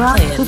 我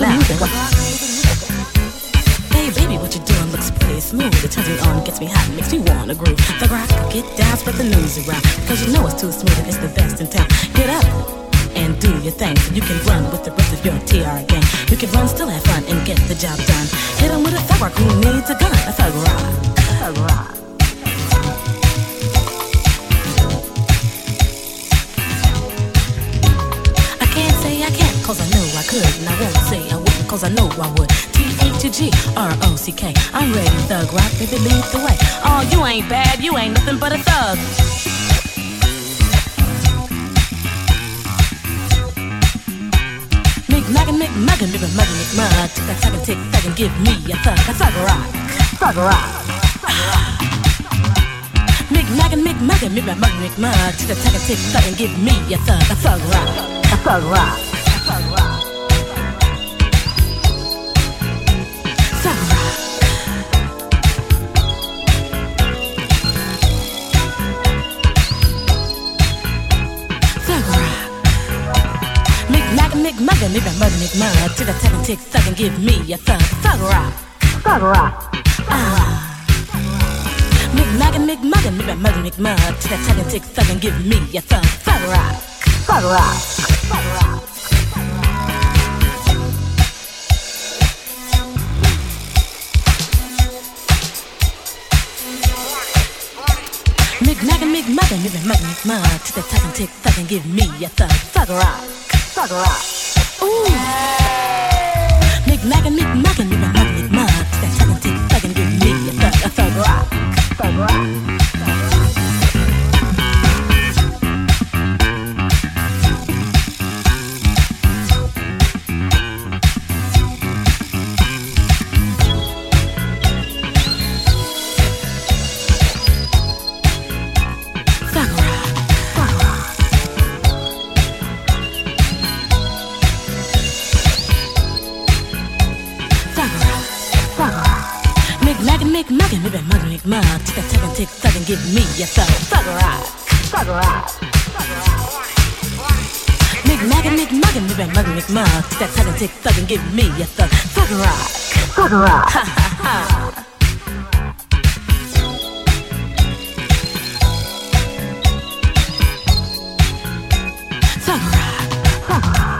give me a thug, a thug rock, thug rock. Mick Maggin, Mick Maggin, Mick Maggin, Mick Maggin, tick a tack a tick thug and give me a thug, a thug rock, a thug rock. give me a thug, thug rock. Thug rock. Ah. McMuggin, McMuggin, McMuggin, McMug. Tick tock and tick thug and give me a thug, thug rock. Thug rock. Thug rock. Mick Mick Muggin, McMuggin, McMuggin, McMuggin, McMug. Tick tock and tick thug and give me a thug, thug rock. Thug rock. Ooh lagging, lick, knocking, you a muck, mug. That second tick, fucking give me a thug, a thug rock, thug rock. rock. Thug rock.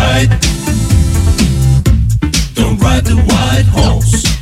Ride, don't ride the white horse.